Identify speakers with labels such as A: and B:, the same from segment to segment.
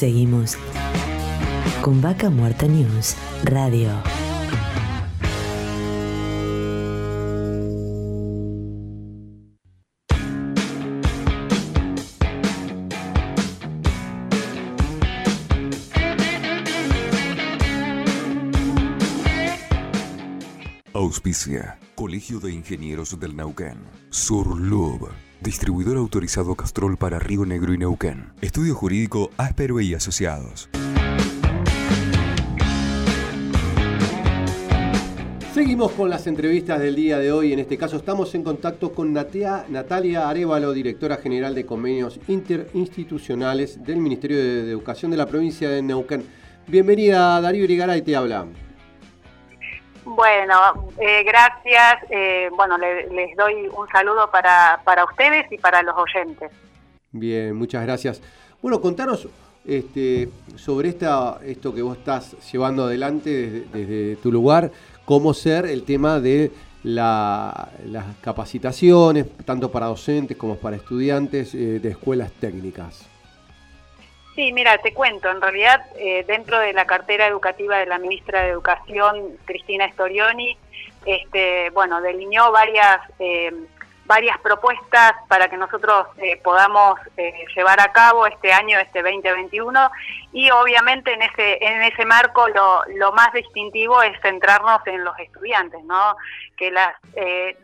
A: Seguimos con Vaca Muerta News Radio.
B: Auspicia. Colegio de Ingenieros del Neuquén. Surlub. Distribuidor autorizado Castrol para Río Negro y Neuquén. Estudio Jurídico Áspero y Asociados.
C: Seguimos con las entrevistas del día de hoy. En este caso estamos en contacto con Natalia Arevalo, directora general de convenios interinstitucionales del Ministerio de Educación de la provincia de Neuquén. Bienvenida Darío Irigaray, te habla.
D: Bueno, eh, gracias. Eh, bueno, les doy un saludo para, para ustedes y para los oyentes.
C: Bien, muchas gracias. Bueno, contanos este, sobre esta, esto que vos estás llevando adelante desde, tu lugar, cómo ser el tema de las capacitaciones, tanto para docentes como para estudiantes eh, de escuelas técnicas.
D: Sí, mira, te cuento, en realidad eh, dentro de la cartera educativa de la ministra de Educación, Cristina Storioni, este, bueno, delineó varias, eh, varias propuestas para que nosotros eh, podamos llevar a cabo este año, este 2021, y obviamente en ese, en ese marco lo, lo más distintivo es centrarnos en los estudiantes, ¿no? Que las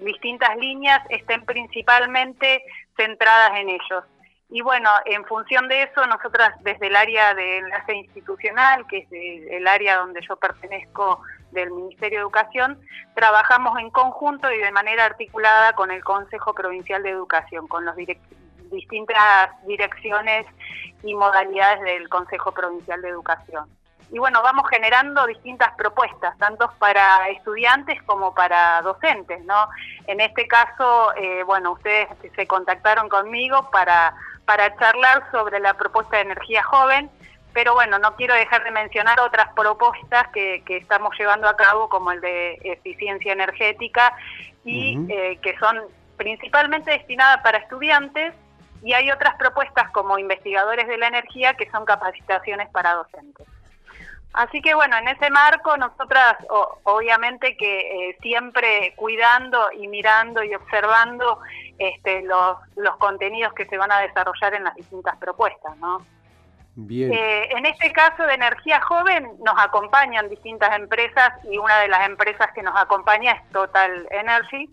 D: distintas líneas estén principalmente centradas en ellos. Y bueno, en función de eso, nosotras desde el área de enlace institucional, que es el área donde yo pertenezco del Ministerio de Educación, trabajamos en conjunto y de manera articulada con el Consejo Provincial de Educación, con las distintas direcciones y modalidades del Consejo Provincial de Educación. Y bueno, vamos generando distintas propuestas, tanto para estudiantes como para docentes, ¿no? En este caso, eh, bueno, ustedes se contactaron conmigo para para charlar sobre la propuesta de energía joven, pero bueno, no quiero dejar de mencionar otras propuestas que, estamos llevando a cabo, como el de eficiencia energética, y eh, que son principalmente destinadas para estudiantes, y hay otras propuestas como investigadores de la energía que son capacitaciones para docentes. Así que bueno, en ese marco nosotras obviamente que eh, siempre cuidando y mirando y observando este, los, los contenidos que se van a desarrollar en las distintas propuestas, ¿no? Bien. Eh, en este caso de energía joven nos acompañan distintas empresas y una de las empresas que nos acompaña es Total Energy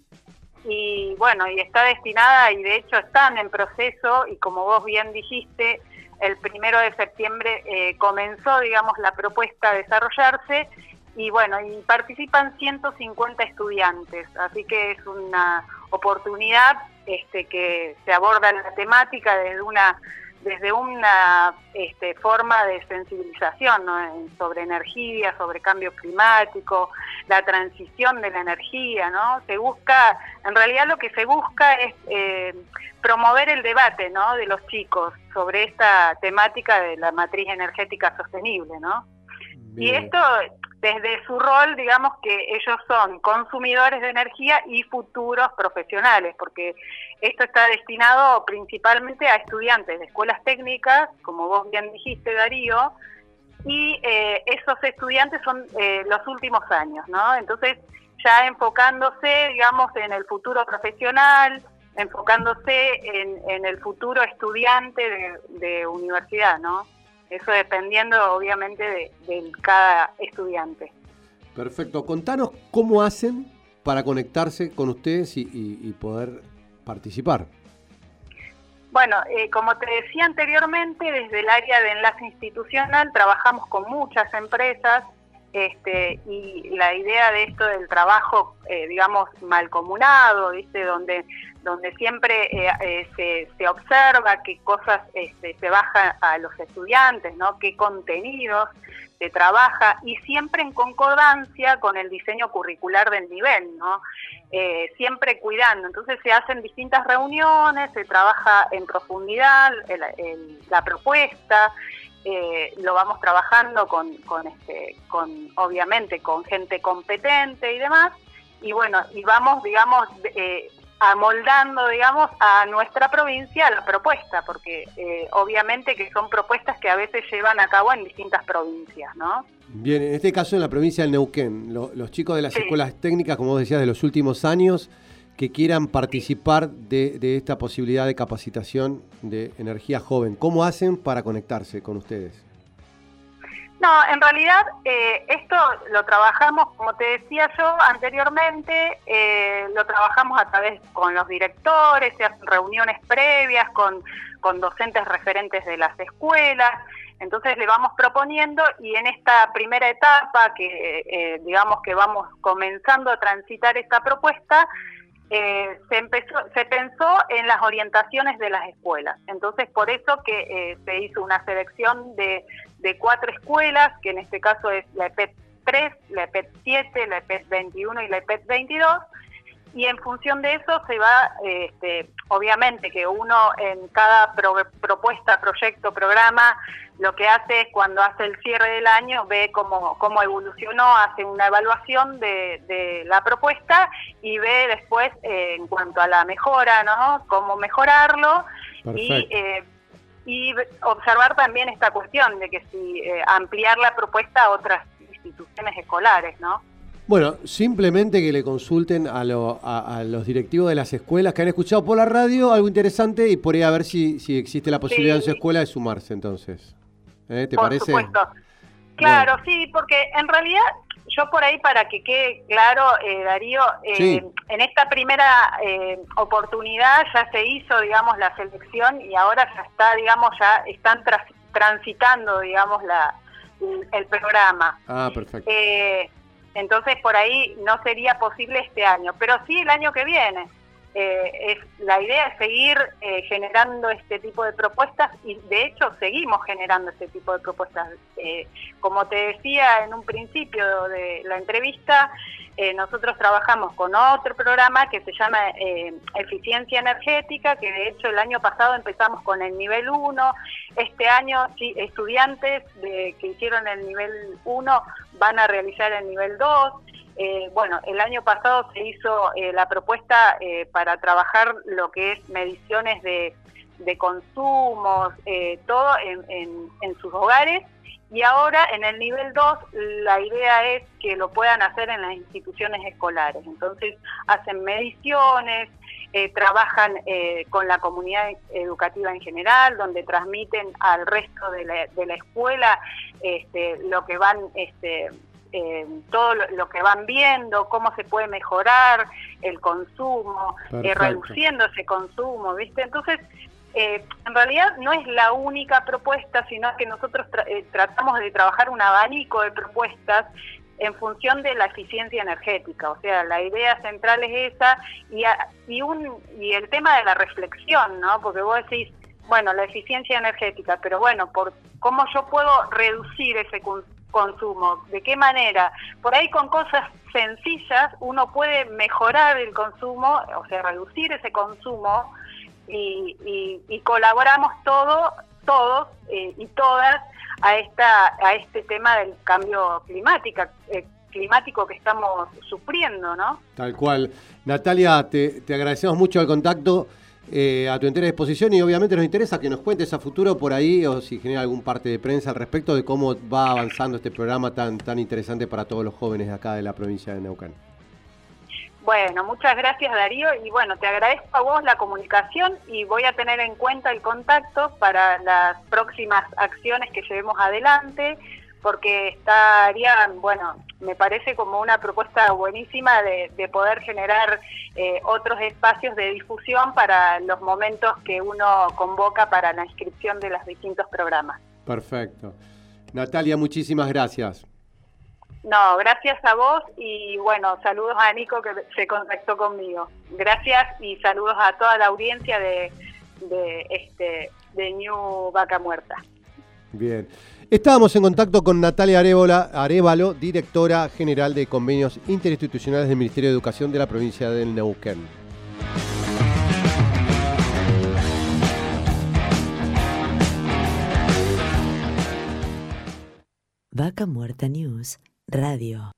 D: y bueno, y está destinada y de hecho están en proceso y como vos bien dijiste, el primero de septiembre eh, comenzó, digamos, la propuesta a desarrollarse y bueno, y participan 150 estudiantes, así que es una oportunidad este, que se aborda la temática desde una desde una este, forma de sensibilización sobre energía, sobre cambio climático, la transición de la energía, ¿no? Se busca, en realidad lo que se busca es eh, promover el debate, ¿no? De los chicos sobre esta temática de la matriz energética sostenible, ¿no? Y esto desde su rol, digamos que ellos son consumidores de energía y futuros profesionales, porque esto está destinado principalmente a estudiantes de escuelas técnicas, como vos bien dijiste, Darío, y eh, esos estudiantes son eh, los últimos años, ¿no? Entonces, ya enfocándose, digamos, en el futuro profesional, enfocándose en, el futuro estudiante de, de universidad, ¿no? Eso dependiendo obviamente de, cada estudiante.
C: Perfecto. Contanos cómo hacen para conectarse con ustedes y, poder participar.
D: Bueno, eh, como te decía anteriormente, desde el área de enlace institucional trabajamos con muchas empresas este, y la idea de esto del trabajo, eh, digamos, malcomunado, ¿viste? Donde, donde siempre eh, eh, se, observa qué cosas este, se baja a los estudiantes, ¿no? qué contenidos se trabaja y siempre en concordancia con el diseño curricular del nivel, ¿no? siempre cuidando. Entonces se hacen distintas reuniones, se trabaja en profundidad la propuesta, eh, lo vamos trabajando con, con, este, con, obviamente, con gente competente y demás, y bueno, y vamos, digamos, eh, amoldando, digamos, a nuestra provincia la propuesta, porque eh, obviamente que son propuestas que a veces llevan a cabo en distintas provincias, ¿no?
C: Bien, en este caso en la provincia del Neuquén, los chicos de las escuelas técnicas, como vos decías, de los últimos años, que quieran participar de, de, esta posibilidad de capacitación de energía joven, ¿cómo hacen para conectarse con ustedes?
D: No, en realidad eh, esto lo trabajamos, como te decía yo anteriormente, eh, lo trabajamos a través con los directores, se hacen reuniones previas con, con docentes referentes de las escuelas, entonces le vamos proponiendo y en esta primera etapa que eh, digamos que vamos comenzando a transitar esta propuesta, se empezó, se pensó en las orientaciones de las escuelas. Entonces, por eso que se hizo una selección de de cuatro escuelas, que en este caso es la EPET 3, la EPET 7, la EPET 21 y la EPET 22, y en función de eso se va, este, obviamente que uno en cada propuesta, proyecto, programa, lo que hace es cuando hace el cierre del año, ve cómo, cómo evolucionó, hace una evaluación de, la propuesta y ve después eh, en cuanto a la mejora, ¿no? Cómo mejorarlo y eh, y observar también esta cuestión de que si eh, ampliar la propuesta a otras instituciones escolares, ¿no?
C: Bueno, simplemente que le consulten a, los directivos de las escuelas que han escuchado por la radio algo interesante y por ahí a ver si, si existe la posibilidad en su escuela de sumarse entonces. ¿Eh? ¿Te
D: por
C: parece?
D: Supuesto. Claro, sí, porque en realidad yo por ahí para que quede claro, eh, Darío, eh, en esta primera eh, oportunidad ya se hizo, digamos, la selección y ahora ya está, digamos, ya están transitando, digamos, la, el programa.
C: Ah, perfecto.
D: Entonces por ahí no sería posible este año, pero sí el año que viene. Eh, es, la idea es seguir eh, generando este tipo de propuestas y de hecho seguimos generando este tipo de propuestas. Eh, como te decía en un principio de la entrevista, nosotros trabajamos con otro programa que se llama Eficiencia Energética, que de hecho el año pasado empezamos con el nivel 1, este año estudiantes de, que hicieron el nivel 1 van a realizar el nivel 2. Eh, bueno, el año pasado se hizo eh, la propuesta eh, para trabajar lo que es mediciones de, de consumos, todo en, sus hogares. Y ahora en el nivel 2 la idea es que lo puedan hacer en las instituciones escolares. Entonces hacen mediciones, trabajan con la comunidad educativa en general, donde transmiten al resto de la, de la escuela este, lo que van este, eh, todo lo, que van viendo, cómo se puede mejorar el consumo, eh, reduciendo ese consumo, ¿viste? Entonces, eh, en realidad no es la única propuesta, sino que nosotros tratamos de trabajar un abanico de propuestas en función de la eficiencia energética. O sea, la idea central es esa y, y, un, y el tema de la reflexión, ¿no? Porque vos decís, bueno, la eficiencia energética, pero bueno, por cómo yo puedo reducir ese consumo, de qué manera. Por ahí con cosas sencillas uno puede mejorar el consumo, o sea, reducir ese consumo y, colaboramos todo, todos eh, y todas a esta a este tema del cambio climático, eh, climático que estamos sufriendo, ¿no?
C: Tal cual. Natalia, te, te agradecemos mucho el contacto. Eh, a tu entera disposición y obviamente nos interesa que nos cuentes a futuro por ahí o si genera algún parte de prensa al respecto de cómo va avanzando este programa tan, tan interesante para todos los jóvenes de acá de la provincia de Neuquén.
D: Bueno, muchas gracias Darío y bueno, te agradezco a vos la comunicación y voy a tener en cuenta el contacto para las próximas acciones que llevemos adelante porque estaría, bueno, me parece como una propuesta buenísima de, poder generar eh, otros espacios de difusión para los momentos que uno convoca para la inscripción de los distintos programas.
C: Perfecto. Natalia, muchísimas gracias.
D: No, gracias a vos y bueno, saludos a Nico que se contactó conmigo. Gracias y saludos a toda la audiencia de, de este de New Vaca Muerta.
C: Bien. Estábamos en contacto con Natalia Arevalo, directora general de convenios interinstitucionales del Ministerio de Educación de la provincia del Neuquén.
A: Vaca Muerta News Radio.